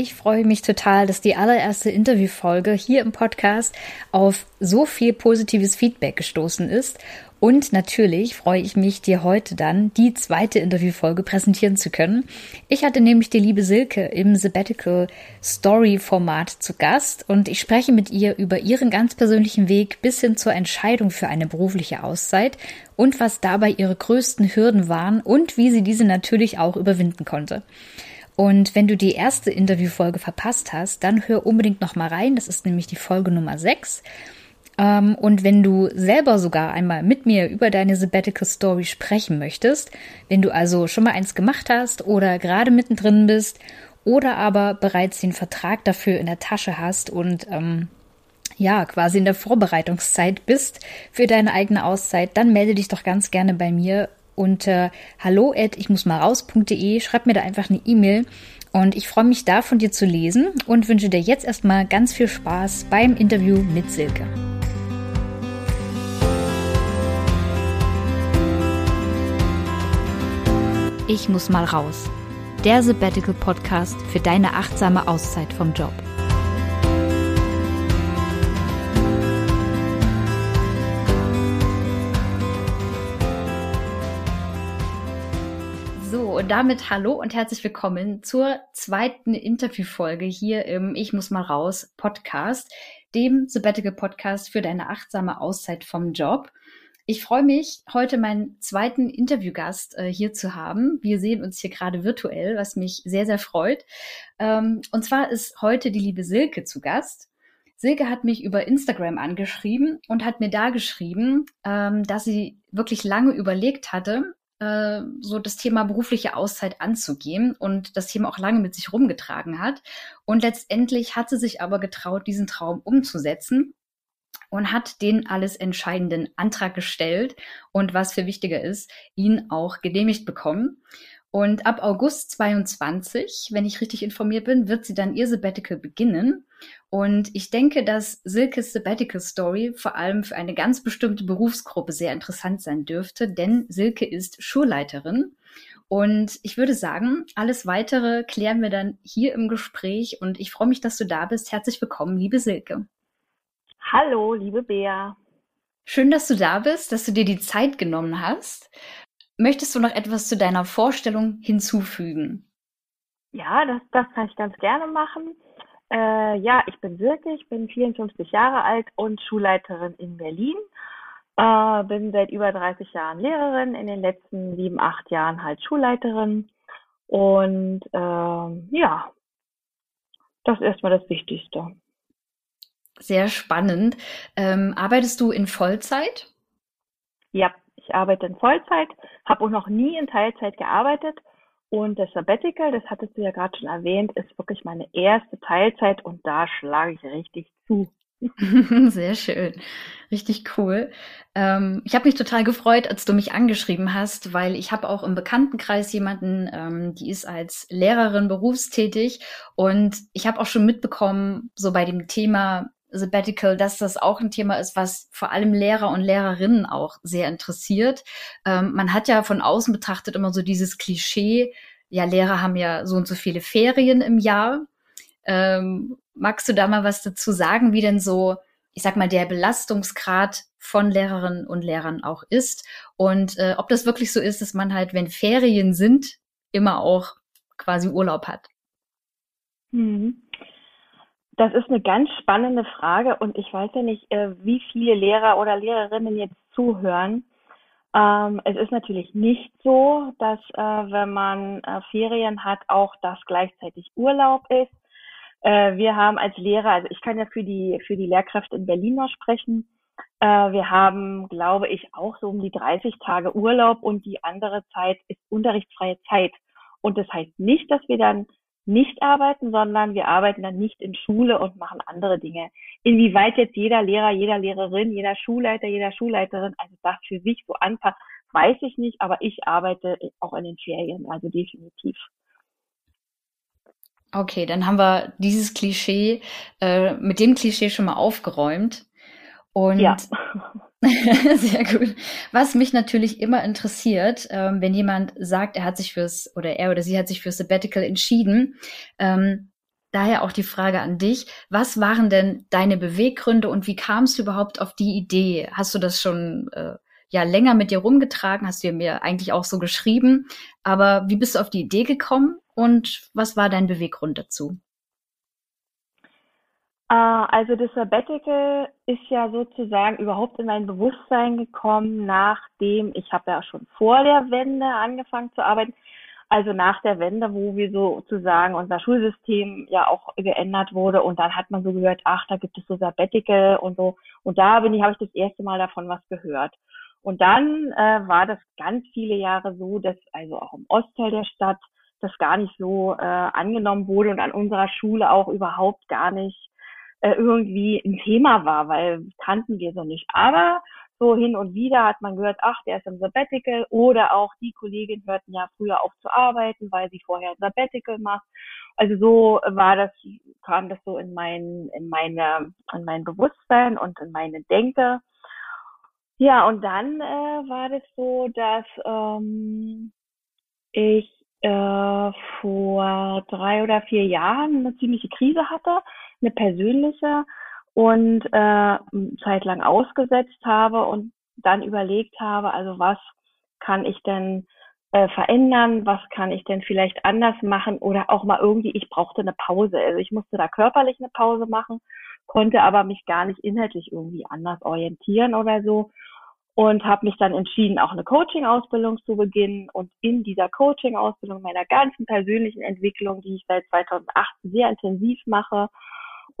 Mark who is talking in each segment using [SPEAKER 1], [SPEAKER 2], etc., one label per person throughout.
[SPEAKER 1] Ich freue mich total, dass die allererste Interviewfolge hier im Podcast auf so viel positives Feedback gestoßen ist. Und natürlich freue ich mich, dir heute dann die zweite Interviewfolge präsentieren zu können. Ich hatte nämlich die liebe Silke im Sabbatical Story Format zu Gast und ich spreche mit ihr über ihren ganz persönlichen Weg bis hin zur Entscheidung für eine berufliche Auszeit und was dabei ihre größten Hürden waren und wie sie diese natürlich auch überwinden konnte. Und wenn du die erste Interviewfolge verpasst hast, dann hör unbedingt noch mal rein. Das ist nämlich die Folge Nummer 6. Ähm, und wenn du selber sogar einmal mit mir über deine Sabbatical Story sprechen möchtest, wenn du also schon mal eins gemacht hast oder gerade mittendrin bist oder aber bereits den Vertrag dafür in der Tasche hast und ähm, ja, quasi in der Vorbereitungszeit bist für deine eigene Auszeit, dann melde dich doch ganz gerne bei mir unter hallo at ich muss mal raus.de. Schreib mir da einfach eine E-Mail und ich freue mich da von dir zu lesen und wünsche dir jetzt erstmal ganz viel Spaß beim Interview mit Silke. Ich muss mal raus. Der Sabbatical Podcast für deine achtsame Auszeit vom Job. Und damit hallo und herzlich willkommen zur zweiten Interviewfolge hier im Ich muss mal raus Podcast, dem Sabbatical Podcast für deine achtsame Auszeit vom Job. Ich freue mich, heute meinen zweiten Interviewgast äh, hier zu haben. Wir sehen uns hier gerade virtuell, was mich sehr, sehr freut. Ähm, und zwar ist heute die liebe Silke zu Gast. Silke hat mich über Instagram angeschrieben und hat mir da geschrieben, ähm, dass sie wirklich lange überlegt hatte, äh, so das Thema berufliche Auszeit anzugehen und das Thema auch lange mit sich rumgetragen hat. Und letztendlich hat sie sich aber getraut, diesen Traum umzusetzen und hat den alles entscheidenden Antrag gestellt und was für wichtiger ist, ihn auch genehmigt bekommen. Und ab August 22, wenn ich richtig informiert bin, wird sie dann ihr Sabbatical beginnen. Und ich denke, dass Silkes Sabbatical Story vor allem für eine ganz bestimmte Berufsgruppe sehr interessant sein dürfte, denn Silke ist Schulleiterin. Und ich würde sagen, alles weitere klären wir dann hier im Gespräch. Und ich freue mich, dass du da bist. Herzlich willkommen, liebe Silke.
[SPEAKER 2] Hallo, liebe Bea.
[SPEAKER 1] Schön, dass du da bist, dass du dir die Zeit genommen hast. Möchtest du noch etwas zu deiner Vorstellung hinzufügen?
[SPEAKER 2] Ja, das, das kann ich ganz gerne machen. Äh, ja, ich bin Silke, ich bin 54 Jahre alt und Schulleiterin in Berlin. Äh, bin seit über 30 Jahren Lehrerin, in den letzten sieben, acht Jahren halt Schulleiterin. Und äh, ja, das ist erstmal das Wichtigste.
[SPEAKER 1] Sehr spannend. Ähm, arbeitest du in Vollzeit?
[SPEAKER 2] Ja, ich arbeite in Vollzeit, habe auch noch nie in Teilzeit gearbeitet. Und das Sabbatical, das hattest du ja gerade schon erwähnt, ist wirklich meine erste Teilzeit und da schlage ich richtig zu.
[SPEAKER 1] Sehr schön. Richtig cool. Ähm, ich habe mich total gefreut, als du mich angeschrieben hast, weil ich habe auch im Bekanntenkreis jemanden, ähm, die ist als Lehrerin berufstätig und ich habe auch schon mitbekommen, so bei dem Thema Sabbatical, dass das auch ein Thema ist, was vor allem Lehrer und Lehrerinnen auch sehr interessiert. Ähm, man hat ja von außen betrachtet immer so dieses Klischee, ja, Lehrer haben ja so und so viele Ferien im Jahr. Ähm, magst du da mal was dazu sagen, wie denn so, ich sag mal, der Belastungsgrad von Lehrerinnen und Lehrern auch ist und äh, ob das wirklich so ist, dass man halt, wenn Ferien sind, immer auch quasi Urlaub hat?
[SPEAKER 2] Mhm. Das ist eine ganz spannende Frage und ich weiß ja nicht, äh, wie viele Lehrer oder Lehrerinnen jetzt zuhören. Ähm, es ist natürlich nicht so, dass äh, wenn man äh, Ferien hat, auch das gleichzeitig Urlaub ist. wir haben als Lehrer, also ich kann ja für die für die Lehrkräfte in Berlin noch sprechen. wir haben, glaube ich, auch so um die 30 Tage Urlaub und die andere Zeit ist unterrichtsfreie Zeit. Und das heißt nicht, dass wir dann nicht arbeiten, sondern wir arbeiten dann nicht in Schule und machen andere Dinge. Inwieweit jetzt jeder Lehrer, jeder Lehrerin, jeder Schulleiter, jeder Schulleiterin also das für sich so anpasst, weiß ich nicht, aber ich arbeite auch in den Ferien, also definitiv.
[SPEAKER 1] Okay, dann haben wir dieses Klischee äh, mit dem Klischee schon mal aufgeräumt. Und ja. Sehr gut. Was mich natürlich immer interessiert, ähm, wenn jemand sagt, er hat sich fürs oder er oder sie hat sich fürs Sabbatical entschieden, ähm, daher auch die Frage an dich. Was waren denn deine Beweggründe und wie kamst du überhaupt auf die Idee? Hast du das schon äh, ja länger mit dir rumgetragen? Hast du mir eigentlich auch so geschrieben? Aber wie bist du auf die Idee gekommen und was war dein Beweggrund dazu?
[SPEAKER 2] Äh, also das Sabbatical ist ja sozusagen überhaupt in mein Bewusstsein gekommen, nachdem ich habe ja schon vor der Wende angefangen zu arbeiten also nach der Wende, wo wir sozusagen unser Schulsystem ja auch geändert wurde und dann hat man so gehört, ach, da gibt es so Sabbatical und so. Und da bin ich, habe ich das erste Mal davon was gehört. Und dann äh, war das ganz viele Jahre so, dass also auch im Ostteil der Stadt das gar nicht so äh, angenommen wurde und an unserer Schule auch überhaupt gar nicht äh, irgendwie ein Thema war, weil kannten wir so nicht. Aber so hin und wieder hat man gehört, ach, der ist im Sabbatical oder auch die Kollegin hörten ja früher auf zu arbeiten, weil sie vorher ein Sabbatical macht. Also so war das, kam das so in mein, in meine, in mein Bewusstsein und in meine Denke. Ja, und dann äh, war das so, dass ähm, ich äh, vor drei oder vier Jahren eine ziemliche Krise hatte, eine persönliche und äh, zeitlang ausgesetzt habe und dann überlegt habe, also was kann ich denn äh, verändern, was kann ich denn vielleicht anders machen oder auch mal irgendwie, ich brauchte eine Pause. Also ich musste da körperlich eine Pause machen, konnte aber mich gar nicht inhaltlich irgendwie anders orientieren oder so und habe mich dann entschieden, auch eine Coaching-Ausbildung zu beginnen und in dieser Coaching-Ausbildung meiner ganzen persönlichen Entwicklung, die ich seit 2018 sehr intensiv mache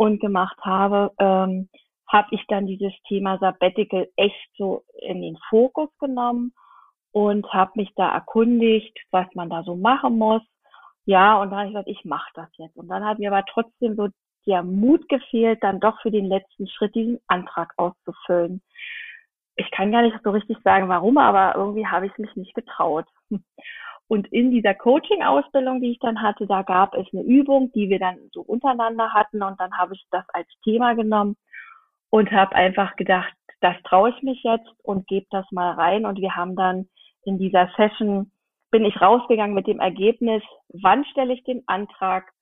[SPEAKER 2] und gemacht habe, ähm, habe ich dann dieses Thema Sabbatical echt so in den Fokus genommen und habe mich da erkundigt, was man da so machen muss. Ja, und dann habe ich gesagt, ich mache das jetzt. Und dann hat mir aber trotzdem so der Mut gefehlt, dann doch für den letzten Schritt diesen Antrag auszufüllen. Ich kann gar nicht so richtig sagen, warum, aber irgendwie habe ich mich nicht getraut. Und in dieser Coaching-Ausbildung, die ich dann hatte, da gab es eine Übung, die wir dann so untereinander hatten. Und dann habe ich das als Thema genommen und habe einfach gedacht, das traue ich mich jetzt und gebe das mal rein. Und wir haben dann in dieser Session, bin ich rausgegangen mit dem Ergebnis, wann stelle ich den Antrag,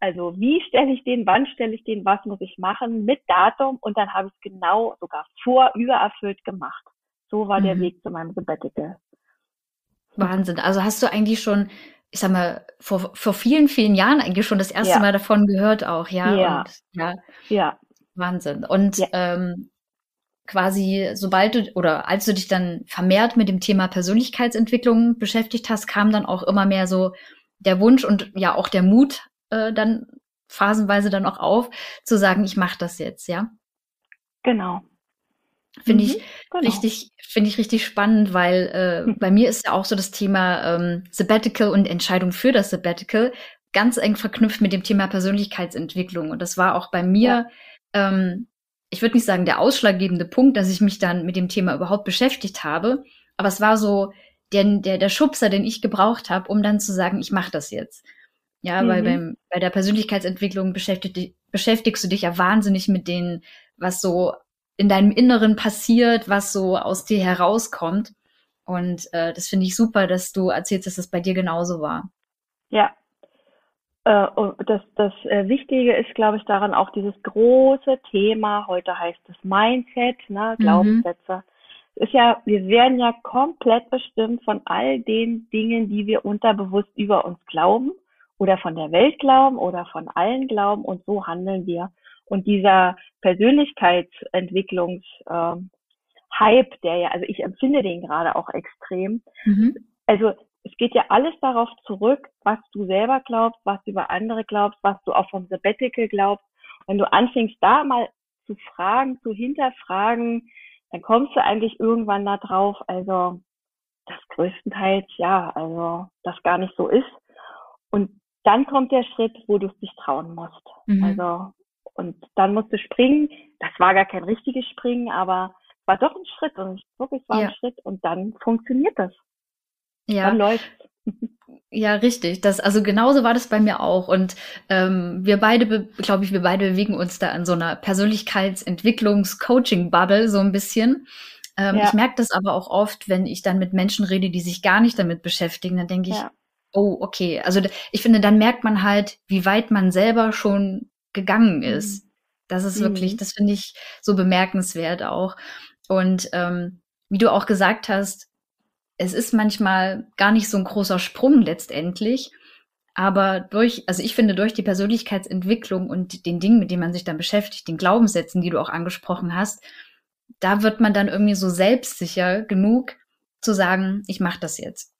[SPEAKER 2] also wie stelle ich den, wann stelle ich den, was muss ich machen, mit Datum. Und dann habe ich es genau sogar vor übererfüllt gemacht. So war mhm. der Weg zu meinem Sabbatical.
[SPEAKER 1] Wahnsinn. Also hast du eigentlich schon, ich sag mal, vor, vor vielen, vielen Jahren eigentlich schon das erste ja. Mal davon gehört auch, ja?
[SPEAKER 2] Ja. Und, ja.
[SPEAKER 1] ja. Wahnsinn. Und ja. ähm, quasi, sobald du oder als du dich dann vermehrt mit dem Thema Persönlichkeitsentwicklung beschäftigt hast, kam dann auch immer mehr so der Wunsch und ja auch der Mut äh, dann phasenweise dann auch auf, zu sagen, ich mache das jetzt, ja?
[SPEAKER 2] Genau.
[SPEAKER 1] Finde mhm, ich genau. richtig, finde ich richtig spannend, weil äh, hm. bei mir ist ja auch so das Thema ähm, Sabbatical und Entscheidung für das Sabbatical ganz eng verknüpft mit dem Thema Persönlichkeitsentwicklung. Und das war auch bei mir, ja. ähm, ich würde nicht sagen der ausschlaggebende Punkt, dass ich mich dann mit dem Thema überhaupt beschäftigt habe, aber es war so der, der, der Schubser, den ich gebraucht habe, um dann zu sagen, ich mache das jetzt. Ja, mhm. weil beim, bei der Persönlichkeitsentwicklung beschäftigt, beschäftigst du dich ja wahnsinnig mit denen, was so in deinem Inneren passiert, was so aus dir herauskommt. Und äh, das finde ich super, dass du erzählst, dass das bei dir genauso war.
[SPEAKER 2] Ja. Äh, und das, das äh, Wichtige ist, glaube ich, daran auch dieses große Thema, heute heißt es Mindset, ne, mhm. Glaubenssätze. Mhm. Ist ja, wir werden ja komplett bestimmt von all den Dingen, die wir unterbewusst über uns glauben oder von der Welt glauben oder von allen glauben und so handeln wir. Und dieser Persönlichkeitsentwicklungs ähm, Hype, der ja, also ich empfinde den gerade auch extrem. Mhm. Also es geht ja alles darauf zurück, was du selber glaubst, was du über andere glaubst, was du auch vom Sabbatical glaubst. Wenn du anfängst, da mal zu fragen, zu hinterfragen, dann kommst du eigentlich irgendwann da drauf, also das größtenteils ja, also das gar nicht so ist. Und dann kommt der Schritt, wo du es dich trauen musst. Mhm. Also und dann musste springen. Das war gar kein richtiges Springen, aber war doch ein Schritt und wirklich war ja. ein Schritt und dann funktioniert das.
[SPEAKER 1] Ja. Dann läuft. Ja, richtig. Das, also genauso war das bei mir auch. Und ähm, wir beide, glaube ich, wir beide bewegen uns da in so einer Persönlichkeitsentwicklungs-Coaching-Bubble so ein bisschen. Ähm, ja. Ich merke das aber auch oft, wenn ich dann mit Menschen rede, die sich gar nicht damit beschäftigen, dann denke ich, ja. Oh, okay. Also ich finde, dann merkt man halt, wie weit man selber schon gegangen mhm. ist. Das ist mhm. wirklich, das finde ich so bemerkenswert auch. Und ähm, wie du auch gesagt hast, es ist manchmal gar nicht so ein großer Sprung letztendlich. Aber durch, also ich finde, durch die Persönlichkeitsentwicklung und den Dingen, mit denen man sich dann beschäftigt, den Glaubenssätzen, die du auch angesprochen hast, da wird man dann irgendwie so selbstsicher genug zu sagen, ich mache das jetzt.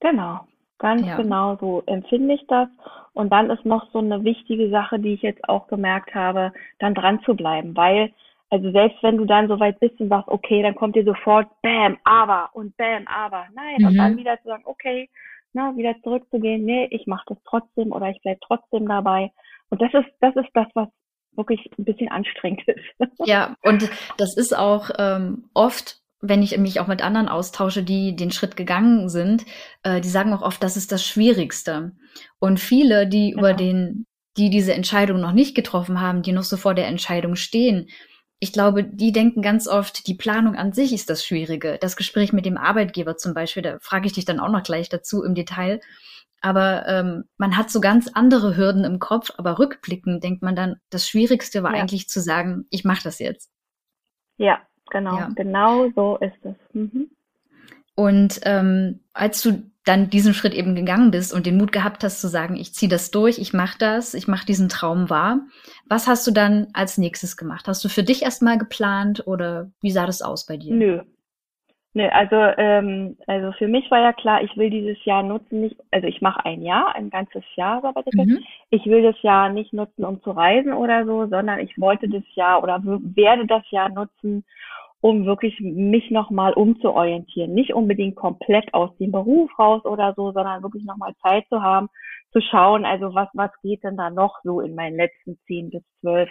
[SPEAKER 2] Genau, ganz ja. genau so empfinde ich das. Und dann ist noch so eine wichtige Sache, die ich jetzt auch gemerkt habe, dann dran zu bleiben, weil also selbst wenn du dann so weit bist und sagst, okay, dann kommt dir sofort Bam, aber und Bam, aber. Nein, mhm. und dann mhm. wieder zu sagen, okay, na, wieder zurückzugehen, nee, ich mache das trotzdem oder ich bleib trotzdem dabei. Und das ist, das ist das, was wirklich ein bisschen anstrengend ist.
[SPEAKER 1] Ja, und das ist auch ähm, oft wenn ich mich auch mit anderen austausche, die den Schritt gegangen sind, äh, die sagen auch oft, das ist das Schwierigste. Und viele, die genau. über den, die diese Entscheidung noch nicht getroffen haben, die noch so vor der Entscheidung stehen, ich glaube, die denken ganz oft, die Planung an sich ist das Schwierige. Das Gespräch mit dem Arbeitgeber zum Beispiel, da frage ich dich dann auch noch gleich dazu im Detail. Aber ähm, man hat so ganz andere Hürden im Kopf, aber rückblickend denkt man dann, das Schwierigste war ja. eigentlich zu sagen, ich mache das jetzt.
[SPEAKER 2] Ja, genau, ja. genau so ist es. Mhm.
[SPEAKER 1] Und ähm, als du dann diesen Schritt eben gegangen bist und den Mut gehabt hast zu sagen, ich ziehe das durch, ich mache das, ich mache diesen Traum wahr, was hast du dann als nächstes gemacht? Hast du für dich erstmal geplant oder wie sah das aus bei dir?
[SPEAKER 2] Nö. Nö, also, ähm, also für mich war ja klar, ich will dieses Jahr nutzen, nicht, also ich mache ein Jahr, ein ganzes Jahr Sabbatical. Mhm. Ich will das Jahr nicht nutzen, um zu reisen oder so, sondern ich wollte das Jahr oder werde das Jahr nutzen, um wirklich mich nochmal umzuorientieren. Nicht unbedingt komplett aus dem Beruf raus oder so, sondern wirklich nochmal Zeit zu haben, zu schauen, also was, was geht denn da noch so in meinen letzten zehn bis zwölf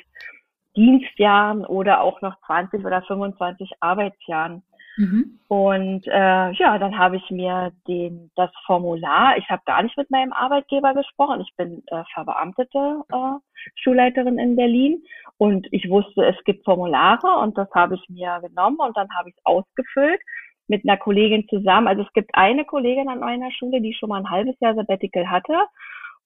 [SPEAKER 2] Dienstjahren oder auch noch 20 oder 25 Arbeitsjahren. Mhm. Und äh, ja, dann habe ich mir den das Formular, ich habe gar nicht mit meinem Arbeitgeber gesprochen, ich bin äh, verbeamtete äh, Schulleiterin in Berlin und ich wusste, es gibt Formulare und das habe ich mir genommen und dann habe ich es ausgefüllt mit einer Kollegin zusammen. Also es gibt eine Kollegin an meiner Schule, die schon mal ein halbes Jahr Sabbatical hatte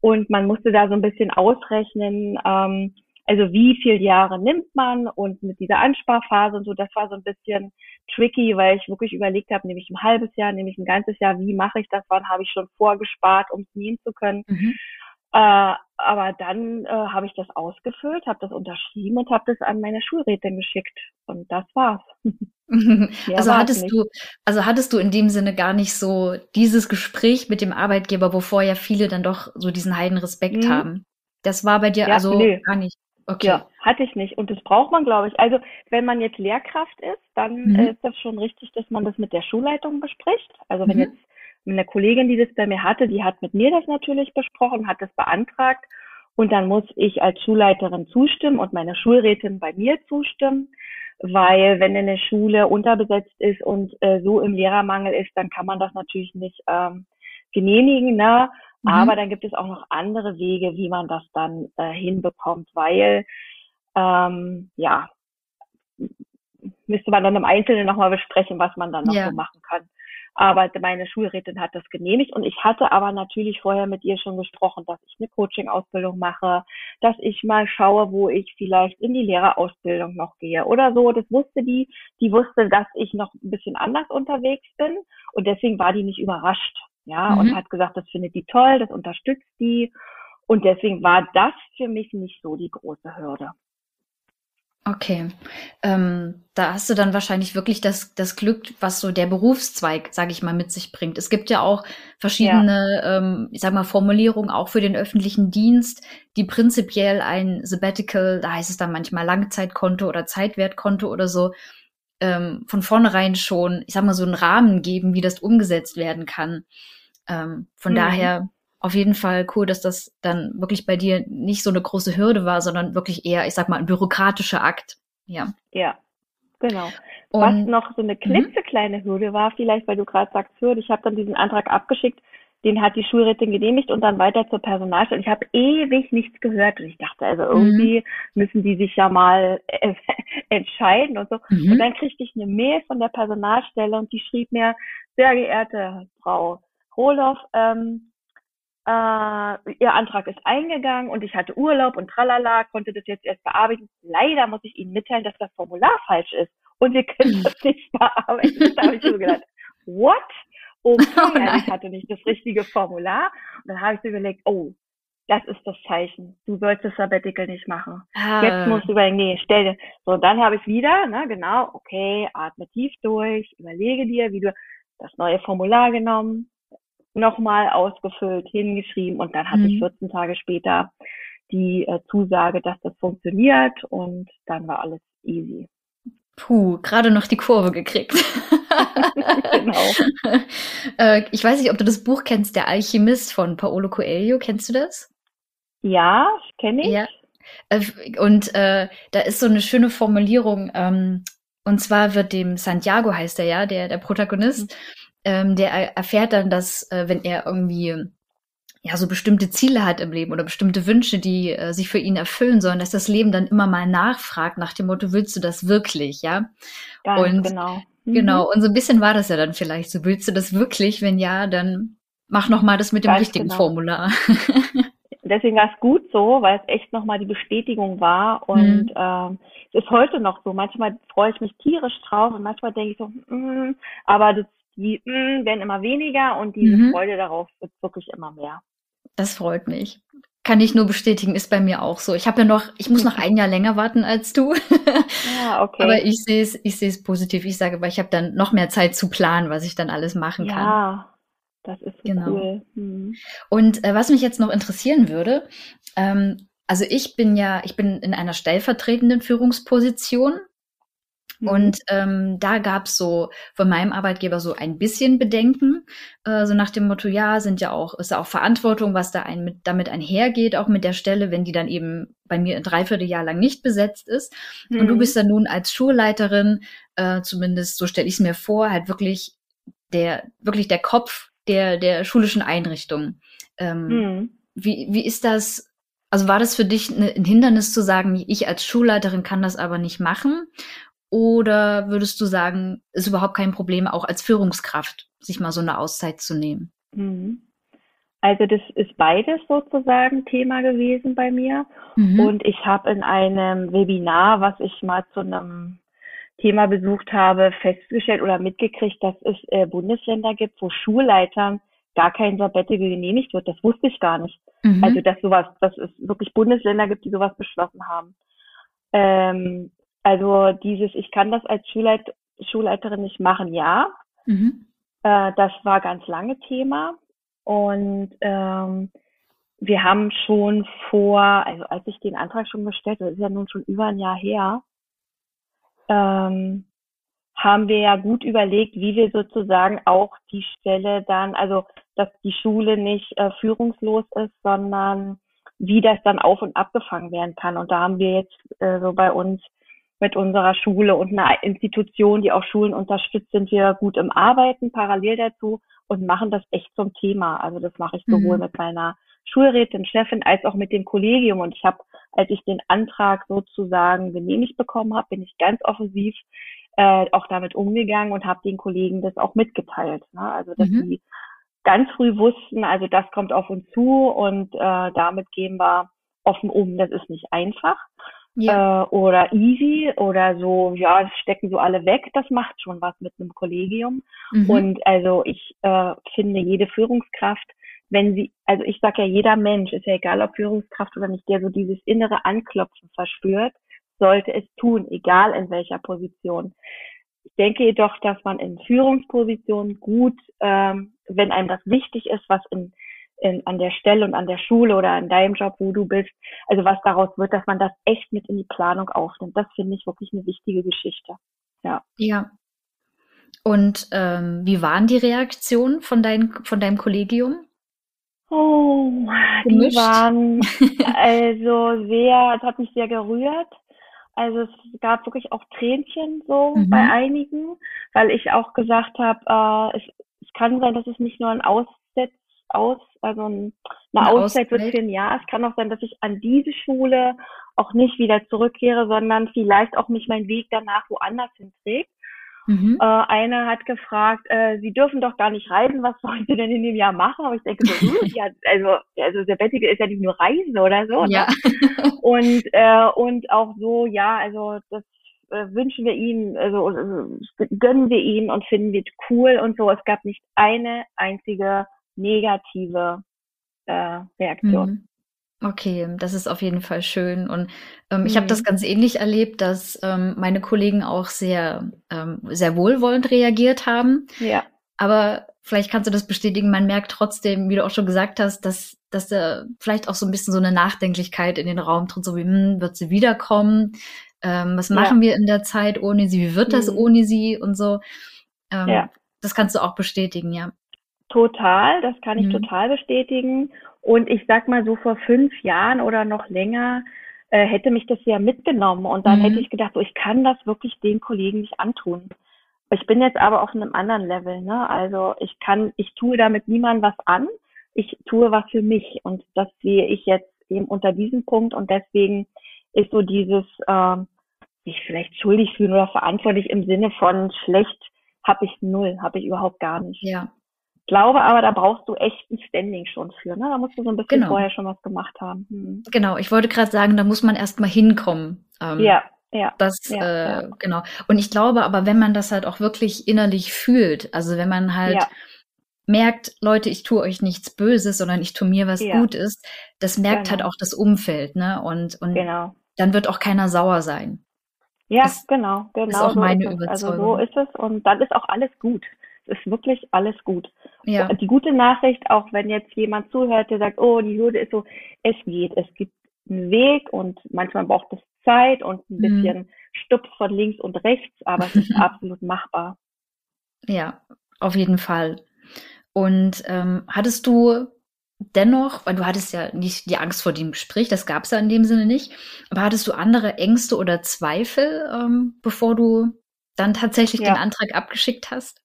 [SPEAKER 2] und man musste da so ein bisschen ausrechnen, ähm, also wie viel Jahre nimmt man und mit dieser Ansparphase und so, das war so ein bisschen tricky, weil ich wirklich überlegt habe, nehme ich ein halbes Jahr, nehme ich ein ganzes Jahr, wie mache ich das, wann habe ich schon vorgespart, um es nehmen zu können. Mhm. Äh, aber dann äh, habe ich das ausgefüllt, habe das unterschrieben und habe das an meine Schulrätin geschickt. Und das war's.
[SPEAKER 1] also hattest du, also hattest du in dem Sinne gar nicht so dieses Gespräch mit dem Arbeitgeber, wovor ja viele dann doch so diesen heiden Respekt mhm. haben. Das war bei dir ja, also nee. gar nicht.
[SPEAKER 2] Okay. Ja, hatte ich nicht. Und das braucht man, glaube ich. Also wenn man jetzt Lehrkraft ist, dann mhm. ist das schon richtig, dass man das mit der Schulleitung bespricht. Also wenn mhm. jetzt eine Kollegin, die das bei mir hatte, die hat mit mir das natürlich besprochen, hat das beantragt. Und dann muss ich als Schulleiterin zustimmen und meine Schulrätin bei mir zustimmen. Weil wenn eine Schule unterbesetzt ist und äh, so im Lehrermangel ist, dann kann man das natürlich nicht ähm, genehmigen. Ne? Mhm. Aber dann gibt es auch noch andere Wege, wie man das dann äh, hinbekommt, weil ähm, ja, müsste man dann im Einzelnen nochmal besprechen, was man dann noch ja. so machen kann. Aber meine Schulrätin hat das genehmigt und ich hatte aber natürlich vorher mit ihr schon gesprochen, dass ich eine Coaching-Ausbildung mache, dass ich mal schaue, wo ich vielleicht in die Lehrerausbildung noch gehe oder so. Das wusste die. Die wusste, dass ich noch ein bisschen anders unterwegs bin und deswegen war die nicht überrascht ja, mhm. und hat gesagt, das findet die toll, das unterstützt die. Und deswegen war das für mich nicht so die große Hürde.
[SPEAKER 1] Okay, ähm, da hast du dann wahrscheinlich wirklich das, das Glück, was so der Berufszweig, sage ich mal, mit sich bringt. Es gibt ja auch verschiedene, ja. ähm, ich sag mal, Formulierungen auch für den öffentlichen Dienst, die prinzipiell ein Sabbatical, da heißt es dann manchmal Langzeitkonto oder Zeitwertkonto oder so, ähm, von vornherein schon, ich sag mal, so einen Rahmen geben, wie das umgesetzt werden kann. Ähm, von mhm. daher auf jeden Fall cool, dass das dann wirklich bei dir nicht so eine große Hürde war, sondern wirklich eher, ich sag mal, ein bürokratischer Akt. Ja.
[SPEAKER 2] Ja, genau. Und, Was noch so eine mhm. klitzekleine Hürde war, vielleicht, weil du gerade sagst, Hürde, ich habe dann diesen Antrag abgeschickt, den hat die Schulrätin genehmigt und dann weiter zur Personalstelle. Ich habe ewig nichts gehört und ich dachte, also irgendwie mhm. müssen die sich ja mal äh, entscheiden und so. Mhm. Und dann kriegte ich eine Mail von der Personalstelle und die schrieb mir, sehr geehrte Frau Roloff, ähm, äh, Ihr Antrag ist eingegangen und ich hatte Urlaub und tralala, konnte das jetzt erst bearbeiten. Leider muss ich Ihnen mitteilen, dass das Formular falsch ist und wir können das nicht bearbeiten. Da habe ich so gedacht, what? Okay, oh also ich hatte nicht das richtige Formular. Und dann habe ich so überlegt, oh, das ist das Zeichen. Du sollst das Sabbatical nicht machen. Ah. Jetzt musst du überlegen, nee, stell dir. So, und dann habe ich wieder, ne, genau, okay, atme tief durch, überlege dir, wie du das neue Formular genommen, nochmal ausgefüllt, hingeschrieben und dann hatte mhm. ich 14 Tage später die äh, Zusage, dass das funktioniert und dann war alles easy.
[SPEAKER 1] Puh, gerade noch die Kurve gekriegt. genau. äh, ich weiß nicht, ob du das Buch kennst, Der Alchemist von Paolo Coelho. Kennst du das?
[SPEAKER 2] Ja, kenne ich. Ja.
[SPEAKER 1] Äh, und äh, da ist so eine schöne Formulierung. Ähm, und zwar wird dem Santiago heißt er ja, der der Protagonist. Mhm ähm, der erfährt dann, dass äh, wenn er irgendwie ja so bestimmte Ziele hat im Leben oder bestimmte Wünsche, die äh, sich für ihn erfüllen sollen, dass das Leben dann immer mal nachfragt nach dem Motto, willst du das wirklich, ja?
[SPEAKER 2] Ganz und genau.
[SPEAKER 1] Mhm. Genau, und so ein bisschen war das ja dann vielleicht so, willst du das wirklich? Wenn ja, dann mach noch mal das mit dem Ganz richtigen genau. Formular.
[SPEAKER 2] Deswegen war es gut so, weil es echt noch mal die Bestätigung war und mhm. ähm, es ist heute noch so. Manchmal freue ich mich tierisch drauf und manchmal denke ich so, mm, aber das die mm, werden immer weniger und diese mhm. Freude darauf wird wirklich immer mehr.
[SPEAKER 1] Das freut mich. Kann ich nur bestätigen, ist bei mir auch so. Ich habe ja noch, ich muss noch ein Jahr länger warten als du.
[SPEAKER 2] Ja, okay.
[SPEAKER 1] Aber ich sehe es, ich sehe es positiv. Ich sage, weil ich habe dann noch mehr Zeit zu planen, was ich dann alles machen kann.
[SPEAKER 2] Ja, das ist so genau. cool. Hm.
[SPEAKER 1] Und äh, was mich jetzt noch interessieren würde, ähm, also ich bin ja, ich bin in einer stellvertretenden Führungsposition Mhm. Und ähm, da gab's so von meinem Arbeitgeber so ein bisschen Bedenken, äh, so nach dem Motto, ja, sind ja auch, ist ja auch Verantwortung, was da ein, mit, damit einhergeht, auch mit der Stelle, wenn die dann eben bei mir ein Dreivierteljahr lang nicht besetzt ist. Mhm. Und du mhm. bist dann nun als Schulleiterin, äh, zumindest so stelle ich es mir vor, halt wirklich der, wirklich der Kopf der, der schulischen Einrichtung. Ähm, mhm. wie, wie ist das? Also war das für dich ein Hindernis zu sagen, ich als Schulleiterin kann das aber nicht machen? Oder würdest du sagen, ist überhaupt kein Problem, auch als Führungskraft sich mal so eine Auszeit zu nehmen? Mhm.
[SPEAKER 2] Also das ist beides sozusagen Thema gewesen bei mir. Mhm. Und ich habe in einem Webinar, was ich mal zu einem Thema besucht habe, festgestellt oder mitgekriegt, dass es äh, Bundesländer gibt, wo Schulleitern gar kein Sabbatical genehmigt wird. Das wusste ich gar nicht. Mhm. Also dass sowas, dass es wirklich Bundesländer gibt, die sowas beschlossen haben. Ähm, also dieses, ich kann das als Schulleit Schulleiterin nicht machen, ja. Mhm. Äh, das war ganz lange Thema. Und ähm, wir haben schon vor, also als ich den Antrag schon gestellt habe, das ist ja nun schon über ein Jahr her, ähm, haben wir ja gut überlegt, wie wir sozusagen auch die Stelle dann, also dass die Schule nicht äh, führungslos ist, sondern wie das dann auf und abgefangen werden kann. Und da haben wir jetzt äh, so bei uns mit unserer Schule und einer Institution, die auch Schulen unterstützt, sind wir gut im Arbeiten parallel dazu und machen das echt zum Thema. Also das mache ich sowohl mhm. mit meiner Schulrätin, Chefin als auch mit dem Kollegium. Und ich habe, als ich den Antrag sozusagen genehmigt bekommen habe, bin ich ganz offensiv äh, auch damit umgegangen und habe den Kollegen das auch mitgeteilt. Ne? Also dass mhm. die ganz früh wussten, also das kommt auf uns zu und äh, damit gehen wir offen um. Das ist nicht einfach ja. äh, oder easy oder so, ja, stecken so alle weg, das macht schon was mit einem Kollegium. Mhm. Und also ich äh, finde, jede Führungskraft, wenn sie, also ich sage ja, jeder Mensch, ist ja egal ob Führungskraft oder nicht, der so dieses innere Anklopfen verspürt, sollte es tun, egal in welcher Position. Ich denke jedoch, dass man in Führungspositionen gut, ähm, wenn einem das wichtig ist, was in in, an der Stelle und an der Schule oder in deinem Job, wo du bist, also was daraus wird, dass man das echt mit in die Planung aufnimmt. Das finde ich wirklich eine wichtige Geschichte. Ja.
[SPEAKER 1] Ja. Und ähm, wie waren die Reaktionen von, dein, von deinem Kollegium?
[SPEAKER 2] Oh, die waren also sehr, es hat mich sehr gerührt. Also es gab wirklich auch Tränchen so mhm. bei einigen, weil ich auch gesagt habe, äh, es, es kann sein, dass es nicht nur ein Aus aus, also eine, eine Auszeit wird für ein Jahr. Es kann auch sein, dass ich an diese Schule auch nicht wieder zurückkehre, sondern vielleicht auch mich mein Weg danach woanders hinträgt. Mhm. Äh, eine hat gefragt, äh, Sie dürfen doch gar nicht reisen, was wollen Sie denn in dem Jahr machen? Aber ich denke so, hm, ja, also, also der Bettige ist ja nicht nur Reisen oder so. Ne? Ja. und, äh, und auch so, ja, also das äh, wünschen wir ihm, also, also gönnen wir ihm und finden wir cool und so. Es gab nicht eine einzige negative äh, Reaktion.
[SPEAKER 1] Mhm. Okay, das ist auf jeden Fall schön. Und ähm, mhm. ich habe das ganz ähnlich erlebt, dass ähm, meine Kollegen auch sehr, ähm, sehr wohlwollend reagiert haben.
[SPEAKER 2] Ja.
[SPEAKER 1] Aber vielleicht kannst du das bestätigen, man merkt trotzdem, wie du auch schon gesagt hast, dass, dass da vielleicht auch so ein bisschen so eine Nachdenklichkeit in den Raum tritt, so wie, hm, wird sie wiederkommen? Ähm, was machen ja. wir in der Zeit ohne sie? Wie wird das mhm. ohne sie? Und so. Ähm, ja. Das kannst du auch bestätigen, ja.
[SPEAKER 2] Total, das kann ich mhm. total bestätigen. Und ich sag mal so vor fünf Jahren oder noch länger äh, hätte mich das ja mitgenommen und dann mhm. hätte ich gedacht, so ich kann das wirklich den Kollegen nicht antun. Ich bin jetzt aber auf einem anderen Level, ne? Also ich kann, ich tue damit niemandem was an. Ich tue was für mich und das sehe ich jetzt eben unter diesem Punkt und deswegen ist so dieses äh, sich vielleicht schuldig fühlen oder verantwortlich im Sinne von schlecht habe ich null, habe ich überhaupt gar nicht.
[SPEAKER 1] Ja
[SPEAKER 2] glaube aber, da brauchst du echt ein Standing schon für. Ne? Da musst du so ein bisschen genau. vorher schon was gemacht haben.
[SPEAKER 1] Hm. Genau, ich wollte gerade sagen, da muss man erst mal hinkommen.
[SPEAKER 2] Ähm, ja. Ja,
[SPEAKER 1] das, ja, äh, ja. genau. Und ich glaube aber, wenn man das halt auch wirklich innerlich fühlt, also wenn man halt ja. merkt, Leute, ich tue euch nichts Böses, sondern ich tue mir was. Gutes, das merkt halt genau. halt auch das Umfeld, ne? Und, und genau. dann wird auch keiner sauer sein.
[SPEAKER 2] Ja, das genau, genau.
[SPEAKER 1] Ist auch so meine Überzeugung. Also
[SPEAKER 2] so ist es und dann ist auch alles gut. Es ist wirklich alles gut. Ja. Die gute Nachricht, auch wenn jetzt jemand zuhört, der sagt, oh, die Hürde ist so, es geht, es gibt einen Weg und manchmal braucht es Zeit und ein mhm. bisschen mhm. Stups von links und rechts, aber es ist absolut machbar.
[SPEAKER 1] Ja, auf jeden Fall. Und ähm, hattest du dennoch, weil du hattest ja nicht die Angst vor dem Gespräch, das gab es ja in dem Sinne nicht, aber hattest du andere Ängste oder Zweifel, ähm, bevor du dann tatsächlich ja. den Antrag abgeschickt hast?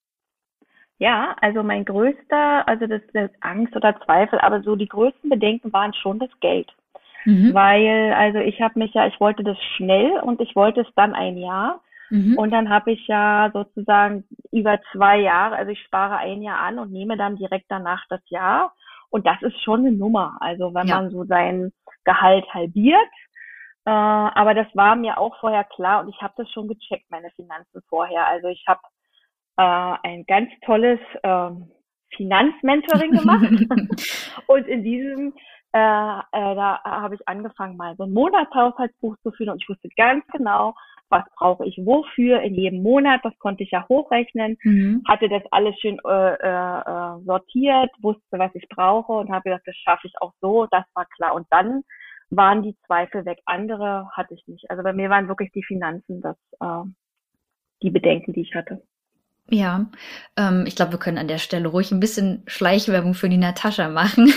[SPEAKER 2] Ja, also mein größter, also das, das Angst oder Zweifel, aber so die größten Bedenken waren schon das Geld. Mhm. Weil, also ich habe mich ja, ich wollte das schnell und ich wollte es dann ein Jahr. Mhm. Und dann habe ich ja sozusagen über zwei Jahre, also ich spare ein Jahr an und nehme dann direkt danach das Jahr. Und das ist schon eine Nummer. Also wenn ja. man so sein Gehalt halbiert. Äh, aber das war mir auch vorher klar und ich habe das schon gecheckt, meine Finanzen vorher. Also ich habe äh, ein ganz tolles äh, Finanzmentoring gemacht. und in diesem, äh, äh, da habe ich angefangen, mal so ein Monatshaushaltsbuch zu führen und ich wusste ganz genau, was brauche ich wofür in jedem Monat, das konnte ich ja hochrechnen, mhm. hatte das alles schön äh, äh, sortiert, wusste, was ich brauche und habe gesagt, das schaffe ich auch so, das war klar. Und dann waren die Zweifel weg. Andere hatte ich nicht. Also bei mir waren wirklich die Finanzen das, äh, die Bedenken, die ich hatte.
[SPEAKER 1] Ja, ähm, ich glaube, wir können an der Stelle ruhig ein bisschen Schleichwerbung für die Natascha machen.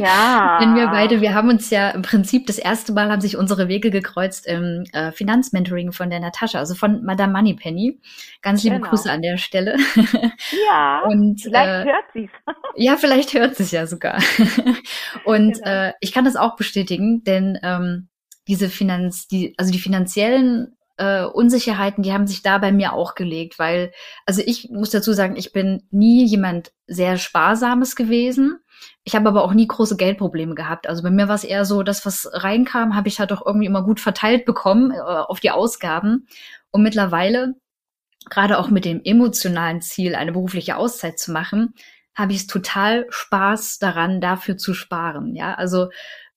[SPEAKER 2] Ja.
[SPEAKER 1] Denn wir beide, wir haben uns ja im Prinzip das erste Mal haben sich unsere Wege gekreuzt im äh, Finanzmentoring von der Natascha, also von Madame Moneypenny. Ganz liebe genau. Grüße an der Stelle.
[SPEAKER 2] Ja.
[SPEAKER 1] Und,
[SPEAKER 2] vielleicht äh, hört sie's.
[SPEAKER 1] ja, vielleicht hört sie es ja sogar. Und genau. äh, ich kann das auch bestätigen, denn ähm, diese Finanz, die, also die finanziellen äh, Unsicherheiten, die haben sich da bei mir auch gelegt, weil, also ich muss dazu sagen, ich bin nie jemand sehr Sparsames gewesen. Ich habe aber auch nie große Geldprobleme gehabt. Also bei mir war es eher so, das, was reinkam, habe ich halt auch irgendwie immer gut verteilt bekommen äh, auf die Ausgaben. Und mittlerweile, gerade auch mit dem emotionalen Ziel, eine berufliche Auszeit zu machen, habe ich total Spaß daran, dafür zu sparen. Ja, also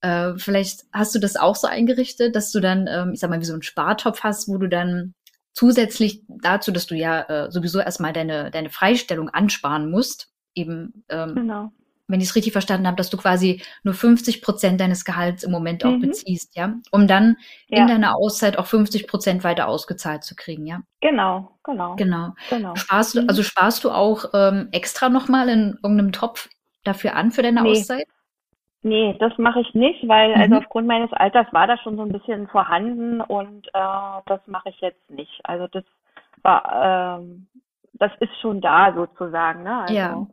[SPEAKER 1] äh, vielleicht hast du das auch so eingerichtet, dass du dann, ähm, ich sag mal, wie so einen Spartopf hast, wo du dann zusätzlich dazu, dass du ja äh, sowieso erstmal deine, deine Freistellung ansparen musst, eben, ähm, genau. wenn ich es richtig verstanden habe, dass du quasi nur 50 Prozent deines Gehalts im Moment auch mhm. beziehst, ja, um dann ja. in deiner Auszeit auch 50 Prozent weiter ausgezahlt zu kriegen, ja.
[SPEAKER 2] Genau, genau.
[SPEAKER 1] Genau. genau. Sparst du, mhm. also sparst du auch ähm, extra nochmal in irgendeinem Topf dafür an für deine nee. Auszeit?
[SPEAKER 2] Nee, das mache ich nicht, weil also mhm. also aufgrund meines Alters war das schon so ein bisschen vorhanden und äh, das mache ich jetzt nicht. Also das war, ähm, das ist schon da sozusagen, ne? Also
[SPEAKER 1] ja.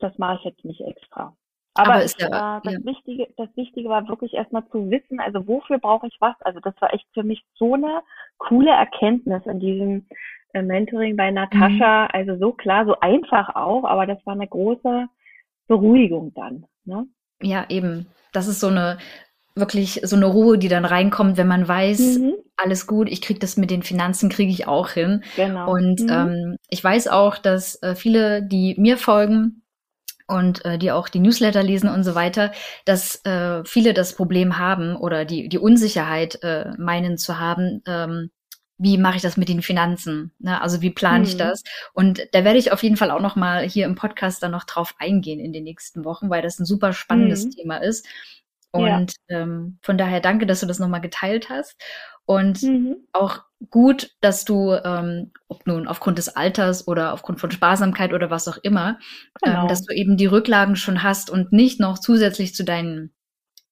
[SPEAKER 2] das mache ich jetzt nicht extra. Aber, Aber ich, ja, äh, das, ja. Wichtige, das Wichtige war wirklich erstmal zu wissen, also wofür brauche ich was? Also das war echt für mich so eine coole Erkenntnis in diesem äh, Mentoring bei Natascha. Mhm. Also so klar, so einfach auch, aber das war eine große Beruhigung dann. Ne?
[SPEAKER 1] Ja, eben. Das ist so eine wirklich so eine Ruhe, die dann reinkommt, wenn man weiß, mhm. alles gut, ich kriege das mit den Finanzen, kriege ich auch hin. Genau. Und mhm. ähm, ich weiß auch, dass äh, viele, die mir folgen, und äh, die auch die Newsletter lesen und so weiter, dass äh, viele das Problem haben oder die, die Unsicherheit äh, meinen zu haben, ähm, wie mache ich das mit den Finanzen? Ne? Also wie plane ich das? Und da werde ich auf jeden Fall auch noch mal hier im Podcast dann noch drauf eingehen in den nächsten Wochen, weil das ein super spannendes mhm. Thema ist. Und ja. ähm, von daher danke, dass du das nochmal geteilt hast. Und mhm. auch gut, dass du, ähm, ob nun aufgrund des Alters oder aufgrund von Sparsamkeit oder was auch immer, ähm, genau. ähm, dass du eben die Rücklagen schon hast und nicht noch zusätzlich zu deinen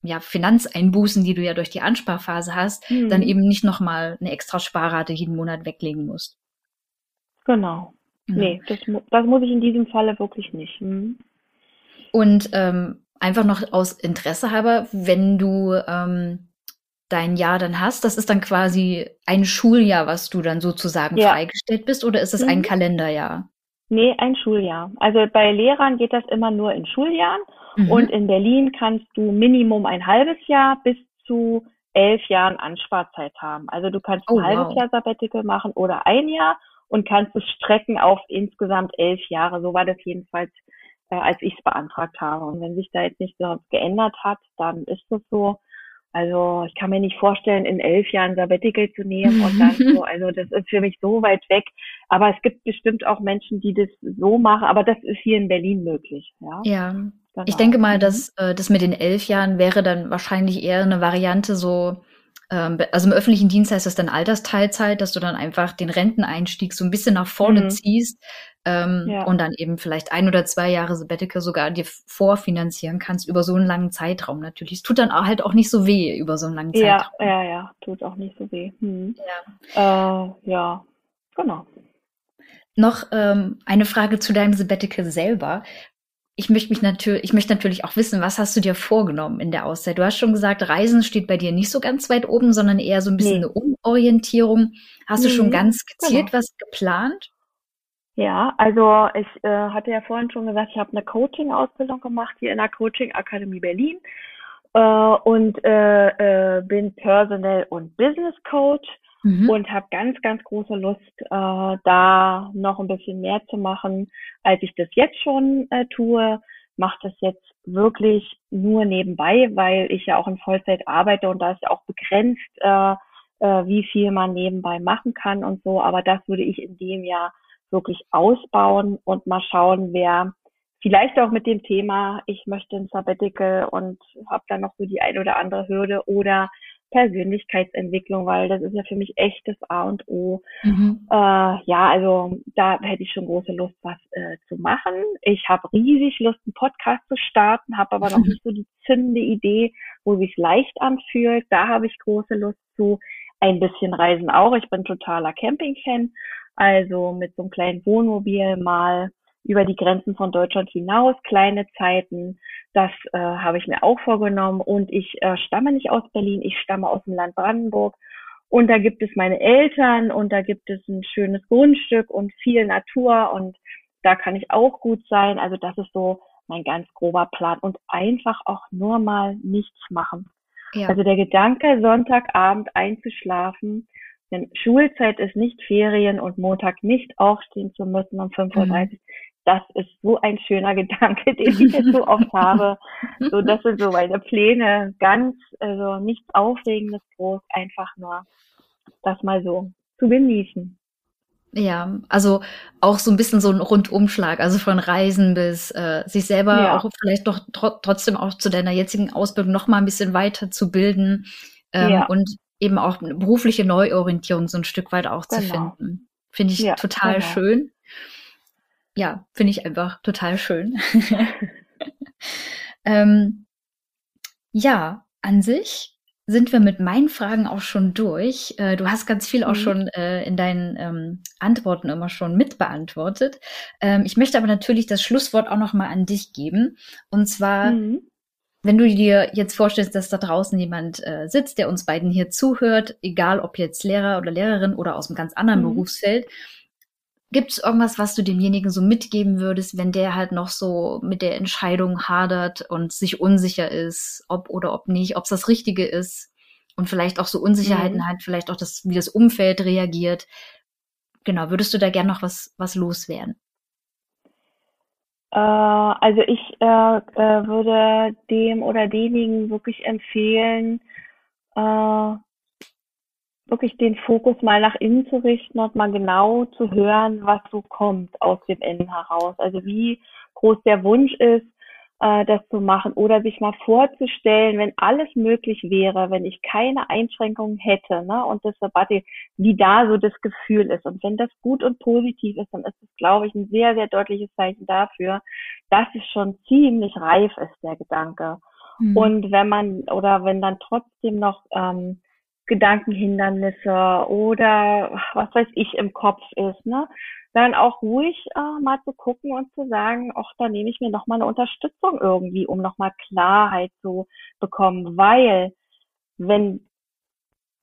[SPEAKER 1] ja, Finanzeinbußen, die du ja durch die Ansparphase hast, mhm. dann eben nicht nochmal eine extra Sparrate jeden Monat weglegen musst.
[SPEAKER 2] Genau. Ja. Nee, das, das muss ich in diesem Falle wirklich nicht. Mhm.
[SPEAKER 1] Und ähm, einfach noch aus Interesse halber, wenn du ähm, dein Jahr dann hast, das ist dann quasi ein Schuljahr, was du dann sozusagen ja. freigestellt bist, oder ist es mhm. ein Kalenderjahr?
[SPEAKER 2] Nee, ein Schuljahr. Also bei Lehrern geht das immer nur in Schuljahren mhm. und in Berlin kannst du Minimum ein halbes Jahr bis zu elf Jahren Ansparzeit haben. Also du kannst ein oh, halbes wow. Jahr Sabbatical machen oder ein Jahr und kannst es strecken auf insgesamt elf Jahre. So war das jedenfalls äh, als ich es beantragt habe. Und wenn sich da jetzt nicht so geändert hat, dann ist das so. Also ich kann mir nicht vorstellen, in elf Jahren Sabbatical zu nehmen und dann so, also das ist für mich so weit weg. Aber es gibt bestimmt auch Menschen, die das so machen, aber das ist hier in Berlin möglich. Ja.
[SPEAKER 1] ja. Genau. Ich denke mal, dass mhm. äh, das mit den elf Jahren wäre dann wahrscheinlich eher eine Variante so, ähm, also im öffentlichen Dienst heißt das dann Altersteilzeit, dass du dann einfach den Renteneinstieg so ein bisschen nach vorne mhm. ziehst, ähm, ja. und dann eben vielleicht ein oder zwei Jahre Sabbatical sogar dir vorfinanzieren kannst über so einen langen Zeitraum natürlich. Es tut dann auch halt auch nicht so weh über so einen langen Zeitraum.
[SPEAKER 2] Ja, ja, ja, tut auch nicht so weh. Hm. Ja. Äh, ja, genau.
[SPEAKER 1] Noch ähm, eine Frage zu deinem Sabbatical selber. Ich möchte mich natürlich, ich möchte natürlich auch wissen, was hast du dir vorgenommen in der Auszeit? Du hast schon gesagt, Reisen steht bei dir nicht so ganz weit oben, sondern eher so ein bisschen nee. eine Umorientierung. Hast mhm. du schon ganz gezielt genau. was geplant?
[SPEAKER 2] Ja, also ich äh, hatte ja vorhin schon gesagt, ich habe eine Coaching-Ausbildung gemacht hier in der Coaching-Akademie Berlin äh, und äh, äh, bin Personal- und Business-Coach mhm. und habe ganz, ganz große Lust, äh, da noch ein bisschen mehr zu machen, als ich das jetzt schon äh, tue. Mache das jetzt wirklich nur nebenbei, weil ich ja auch in Vollzeit arbeite und da ist ja auch begrenzt, äh, äh, wie viel man nebenbei machen kann und so. Aber das würde ich in dem Jahr wirklich ausbauen und mal schauen, wer vielleicht auch mit dem Thema, ich möchte ein Sabbatical und habe dann noch so die ein oder andere Hürde oder Persönlichkeitsentwicklung, weil das ist ja für mich echt das A und O. Mhm. Äh, ja, also da hätte ich schon große Lust, was äh, zu machen. Ich habe riesig Lust, einen Podcast zu starten, habe aber noch mhm. nicht so die zündende Idee, wo sich leicht anfühlt. Da habe ich große Lust zu. Ein bisschen Reisen auch. Ich bin totaler Camping-Fan also mit so einem kleinen Wohnmobil mal über die Grenzen von Deutschland hinaus, kleine Zeiten. Das äh, habe ich mir auch vorgenommen. Und ich äh, stamme nicht aus Berlin, ich stamme aus dem Land Brandenburg. Und da gibt es meine Eltern und da gibt es ein schönes Grundstück und viel Natur und da kann ich auch gut sein. Also das ist so mein ganz grober Plan und einfach auch nur mal nichts machen. Ja. Also der Gedanke, Sonntagabend einzuschlafen denn Schulzeit ist nicht Ferien und Montag nicht aufstehen zu müssen um 5.30 Uhr. Mhm. Das ist so ein schöner Gedanke, den ich jetzt so oft habe. So, das sind so meine Pläne. Ganz, also nichts Aufregendes groß, einfach nur das mal so zu genießen.
[SPEAKER 1] Ja, also auch so ein bisschen so ein Rundumschlag, also von Reisen bis äh, sich selber ja. auch vielleicht doch tr trotzdem auch zu deiner jetzigen Ausbildung noch mal ein bisschen weiter zu bilden ähm, ja. und eben auch eine berufliche Neuorientierung so ein Stück weit auch genau. zu finden. Finde ich ja, total genau. schön. Ja, finde ich einfach total schön. ähm, ja, an sich sind wir mit meinen Fragen auch schon durch. Äh, du hast ganz viel auch
[SPEAKER 2] Mhm.
[SPEAKER 1] schon äh, in deinen ähm, Antworten immer schon mitbeantwortet. Ähm, ich möchte aber natürlich das Schlusswort auch noch mal an dich geben. Und zwar,
[SPEAKER 2] Mhm.
[SPEAKER 1] Wenn du dir jetzt vorstellst, dass da draußen jemand äh, sitzt, der uns beiden hier zuhört, egal ob jetzt Lehrer oder Lehrerin oder aus einem ganz anderen
[SPEAKER 2] Mhm.
[SPEAKER 1] Berufsfeld, gibt es irgendwas, was du demjenigen so mitgeben würdest, wenn der halt noch so mit der Entscheidung hadert und sich unsicher ist, ob oder ob nicht, ob es das Richtige ist und vielleicht auch so Unsicherheiten
[SPEAKER 2] Mhm.
[SPEAKER 1] hat, vielleicht auch das, wie das Umfeld reagiert. Genau, würdest du da gern noch was, was loswerden?
[SPEAKER 2] Äh, also ich äh, äh, würde dem oder denjenigen wirklich empfehlen, äh, wirklich den Fokus mal nach innen zu richten und mal genau zu hören, was so kommt aus dem Innen heraus. Also wie groß der Wunsch ist, äh, das zu machen oder sich mal vorzustellen, wenn alles möglich wäre, wenn ich keine Einschränkungen hätte, ne, und das Sabbati, wie da so das Gefühl ist. Und wenn das gut und positiv ist, dann ist es, glaube ich, ein sehr, sehr deutliches Zeichen dafür, dass es schon ziemlich reif ist, der Gedanke.
[SPEAKER 1] Mhm.
[SPEAKER 2] Und wenn man oder wenn dann trotzdem noch ähm, Gedankenhindernisse oder was weiß ich im Kopf ist, ne, dann auch ruhig äh, mal zu gucken und zu sagen, ach, da nehme ich mir noch mal eine Unterstützung irgendwie, um noch mal Klarheit zu bekommen, weil wenn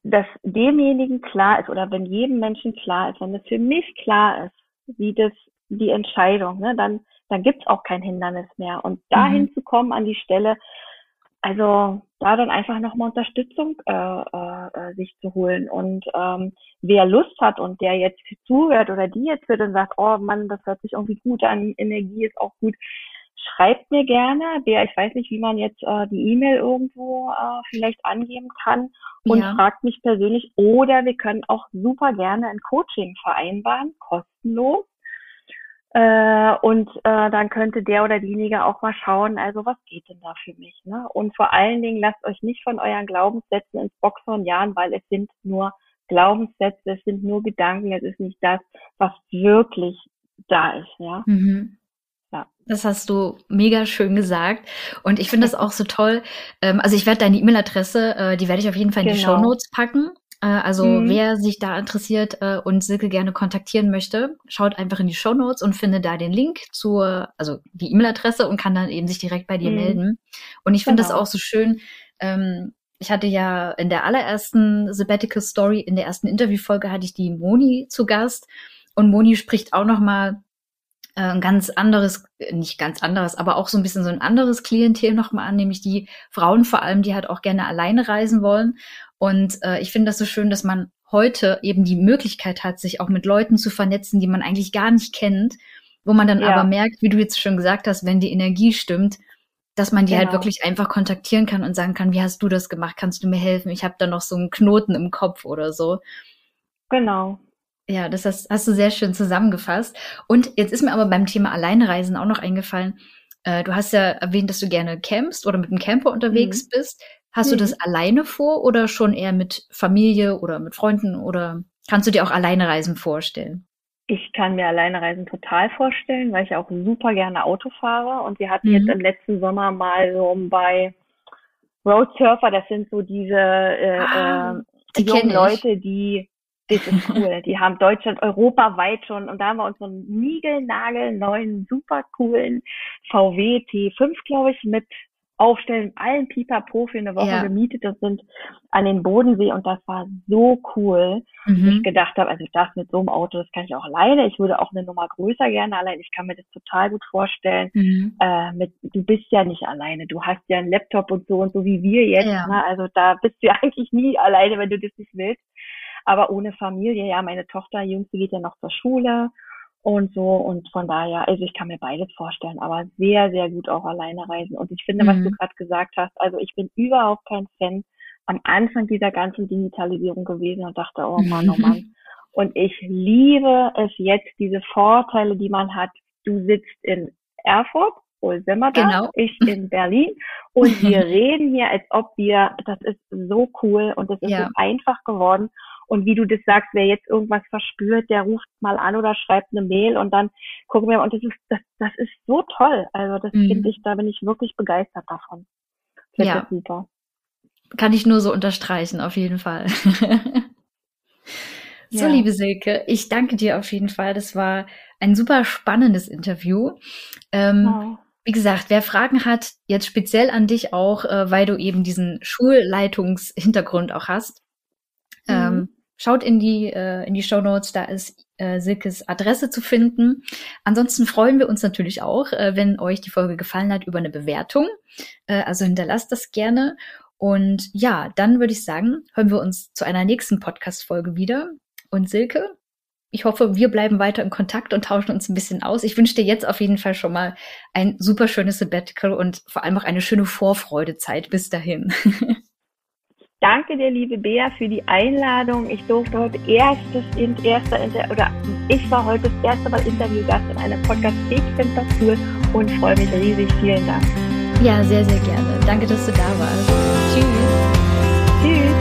[SPEAKER 2] das demjenigen klar ist oder wenn jedem Menschen klar ist, wenn es für mich klar ist, wie das die Entscheidung, ne, dann dann gibt's auch kein Hindernis mehr. Und dahin
[SPEAKER 1] Mhm.
[SPEAKER 2] zu kommen an die Stelle, also da dann einfach nochmal Unterstützung äh, äh, äh, sich zu holen. Und ähm, wer Lust hat und der jetzt zuhört oder die jetzt hört und sagt, oh Mann, das hört sich irgendwie gut an, Energie ist auch gut, schreibt mir gerne. Wer, ich weiß nicht, wie man jetzt äh, die E-Mail irgendwo äh, vielleicht angeben kann und
[SPEAKER 1] Ja.
[SPEAKER 2] fragt mich persönlich. Oder wir können auch super gerne ein Coaching vereinbaren, kostenlos. Äh, und äh, dann könnte der oder diejenige auch mal schauen, also was geht denn da für mich? Ne? Und vor allen Dingen lasst euch nicht von euren Glaubenssätzen ins Boxhorn jagen, weil es sind nur Glaubenssätze, es sind nur Gedanken, es ist nicht das, was wirklich da ist, ja.
[SPEAKER 1] Mhm.
[SPEAKER 2] Ja.
[SPEAKER 1] Das hast du mega schön gesagt. Und ich finde das auch so toll. Ähm, also ich werde deine E-Mail-Adresse, äh, die werde ich auf jeden Fall in die
[SPEAKER 2] Genau.
[SPEAKER 1] Show Notes packen. Äh, also
[SPEAKER 2] Mhm.
[SPEAKER 1] wer sich da interessiert äh, und Silke gerne kontaktieren möchte, schaut einfach in die Show Notes und findet da den Link zur, also die E-Mail-Adresse und kann dann eben sich direkt bei dir
[SPEAKER 2] Mhm.
[SPEAKER 1] melden. Und ich finde das
[SPEAKER 2] Genau.
[SPEAKER 1] auch so schön. Ähm, ich hatte ja in der allerersten Sabbatical Story, in der ersten Interviewfolge hatte ich die Moni zu Gast. Und Moni spricht auch noch mal ein ganz anderes, äh, nicht ganz anderes, aber auch so ein bisschen so ein anderes Klientel nochmal an, nämlich die Frauen vor allem, die halt auch gerne alleine reisen wollen. Und äh, ich finde das so schön, dass man heute eben die Möglichkeit hat, sich auch mit Leuten zu vernetzen, die man eigentlich gar nicht kennt, wo man dann
[SPEAKER 2] Ja.
[SPEAKER 1] aber merkt, wie du jetzt schon gesagt hast, wenn die Energie stimmt, dass man die halt
[SPEAKER 2] Genau.
[SPEAKER 1] wirklich einfach kontaktieren kann und sagen kann, wie hast du das gemacht? Kannst du mir helfen? Ich habe da noch so einen Knoten im Kopf oder so.
[SPEAKER 2] Genau.
[SPEAKER 1] Ja, das hast, hast du sehr schön zusammengefasst. Und jetzt ist mir aber beim Thema Alleinereisen auch noch eingefallen. Äh, du hast ja erwähnt, dass du gerne campst oder mit dem Camper unterwegs
[SPEAKER 2] Mhm.
[SPEAKER 1] bist. Hast du
[SPEAKER 2] Mhm.
[SPEAKER 1] das alleine vor oder schon eher mit Familie oder mit Freunden oder kannst du dir auch Alleinereisen vorstellen?
[SPEAKER 2] Ich kann mir Alleinereisen total vorstellen, weil ich auch super gerne Auto fahre. Und wir hatten
[SPEAKER 1] Mhm.
[SPEAKER 2] jetzt im letzten Sommer mal so bei Road Surfer, das sind so diese äh,
[SPEAKER 1] Ah,
[SPEAKER 2] äh,
[SPEAKER 1] die
[SPEAKER 2] jungen. Leute, die, das ist cool, die haben Deutschland europaweit schon und da haben wir uns so einen niegelnagel neuen, super coolen VW T5, glaube ich, mit Aufstellen, allen Pipapo für eine Woche
[SPEAKER 1] Ja.
[SPEAKER 2] gemietet und sind an den Bodensee und das war so cool ich
[SPEAKER 1] Mhm.
[SPEAKER 2] gedacht habe, also das mit so einem Auto, das kann ich auch alleine. Ich würde auch eine Nummer größer gerne allein. Ich kann mir das total gut vorstellen.
[SPEAKER 1] Mhm.
[SPEAKER 2] Äh, mit, du bist ja nicht alleine. Du hast ja einen Laptop und so und so wie wir jetzt.
[SPEAKER 1] Ja.
[SPEAKER 2] Ne? Also da bist du ja eigentlich nie alleine, wenn du das nicht willst. Aber ohne Familie, ja, meine Tochter, Jüngste geht ja noch zur Schule und so. Und von daher, also ich kann mir beides vorstellen, aber sehr, sehr gut auch alleine reisen. Und ich finde, was
[SPEAKER 1] Mhm.
[SPEAKER 2] du gerade gesagt hast, also ich bin überhaupt kein Fan am Anfang dieser ganzen Digitalisierung gewesen und dachte, oh Mann, oh Mann. Und ich liebe es jetzt, diese Vorteile, die man hat. Du sitzt in Erfurt, wo sind wir da?
[SPEAKER 1] Genau.
[SPEAKER 2] Ich in Berlin. Und wir reden hier, als ob wir, das ist so cool und es ist
[SPEAKER 1] Ja.
[SPEAKER 2] so einfach geworden. Und wie du das sagst, wer jetzt irgendwas verspürt, der ruft mal an oder schreibt eine Mail und dann gucken wir, und das ist, das, das ist so toll. Also das
[SPEAKER 1] Mhm.
[SPEAKER 2] finde ich, da bin ich wirklich begeistert davon. Finde
[SPEAKER 1] Ja.
[SPEAKER 2] das super.
[SPEAKER 1] kann ich nur so unterstreichen, auf jeden Fall. so, ja. liebe Silke, ich danke dir auf jeden Fall. Das war ein super spannendes Interview. Ähm, wow. Wie gesagt, wer Fragen hat, jetzt speziell an dich auch, äh, weil du eben diesen Schulleitungshintergrund auch hast, schaut in die, äh, in die Show Notes, da ist äh, Silkes Adresse zu finden. Ansonsten freuen wir uns natürlich auch, äh, wenn euch die Folge gefallen hat, über eine Bewertung. Äh, also hinterlasst das gerne. Und ja, dann würde ich sagen, hören wir uns zu einer nächsten Podcast-Folge wieder. Und Silke, ich hoffe, wir bleiben weiter in Kontakt und tauschen uns ein bisschen aus. Ich wünsche dir jetzt auf jeden Fall schon mal ein super schönes Sabbatical und vor allem auch eine schöne Vorfreudezeit bis dahin.
[SPEAKER 2] Danke dir, liebe Bea, für die Einladung. Ich durfte heute erstes, erster Inter oder ich war heute das erste Mal Interviewgast in einem Podcast. Ich finde das cool und freue mich riesig. Vielen Dank.
[SPEAKER 1] Ja, sehr, sehr gerne. Danke, dass du da warst. Tschüss.
[SPEAKER 2] Tschüss.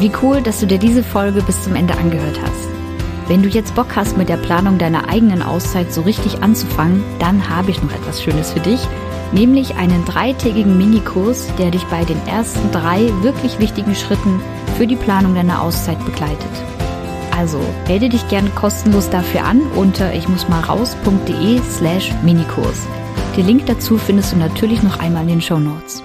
[SPEAKER 1] Wie cool, dass du dir diese Folge bis zum Ende angehört hast. Wenn du jetzt Bock hast, mit der Planung deiner eigenen Auszeit so richtig anzufangen, dann habe ich noch etwas Schönes für dich, nämlich einen dreitägigen Minikurs, der dich bei den ersten drei wirklich wichtigen Schritten für die Planung deiner Auszeit begleitet. Also melde dich gerne kostenlos dafür an unter ich muss mal raus.de slash Minikurs. Den Link dazu findest du natürlich noch einmal in den Show Notes.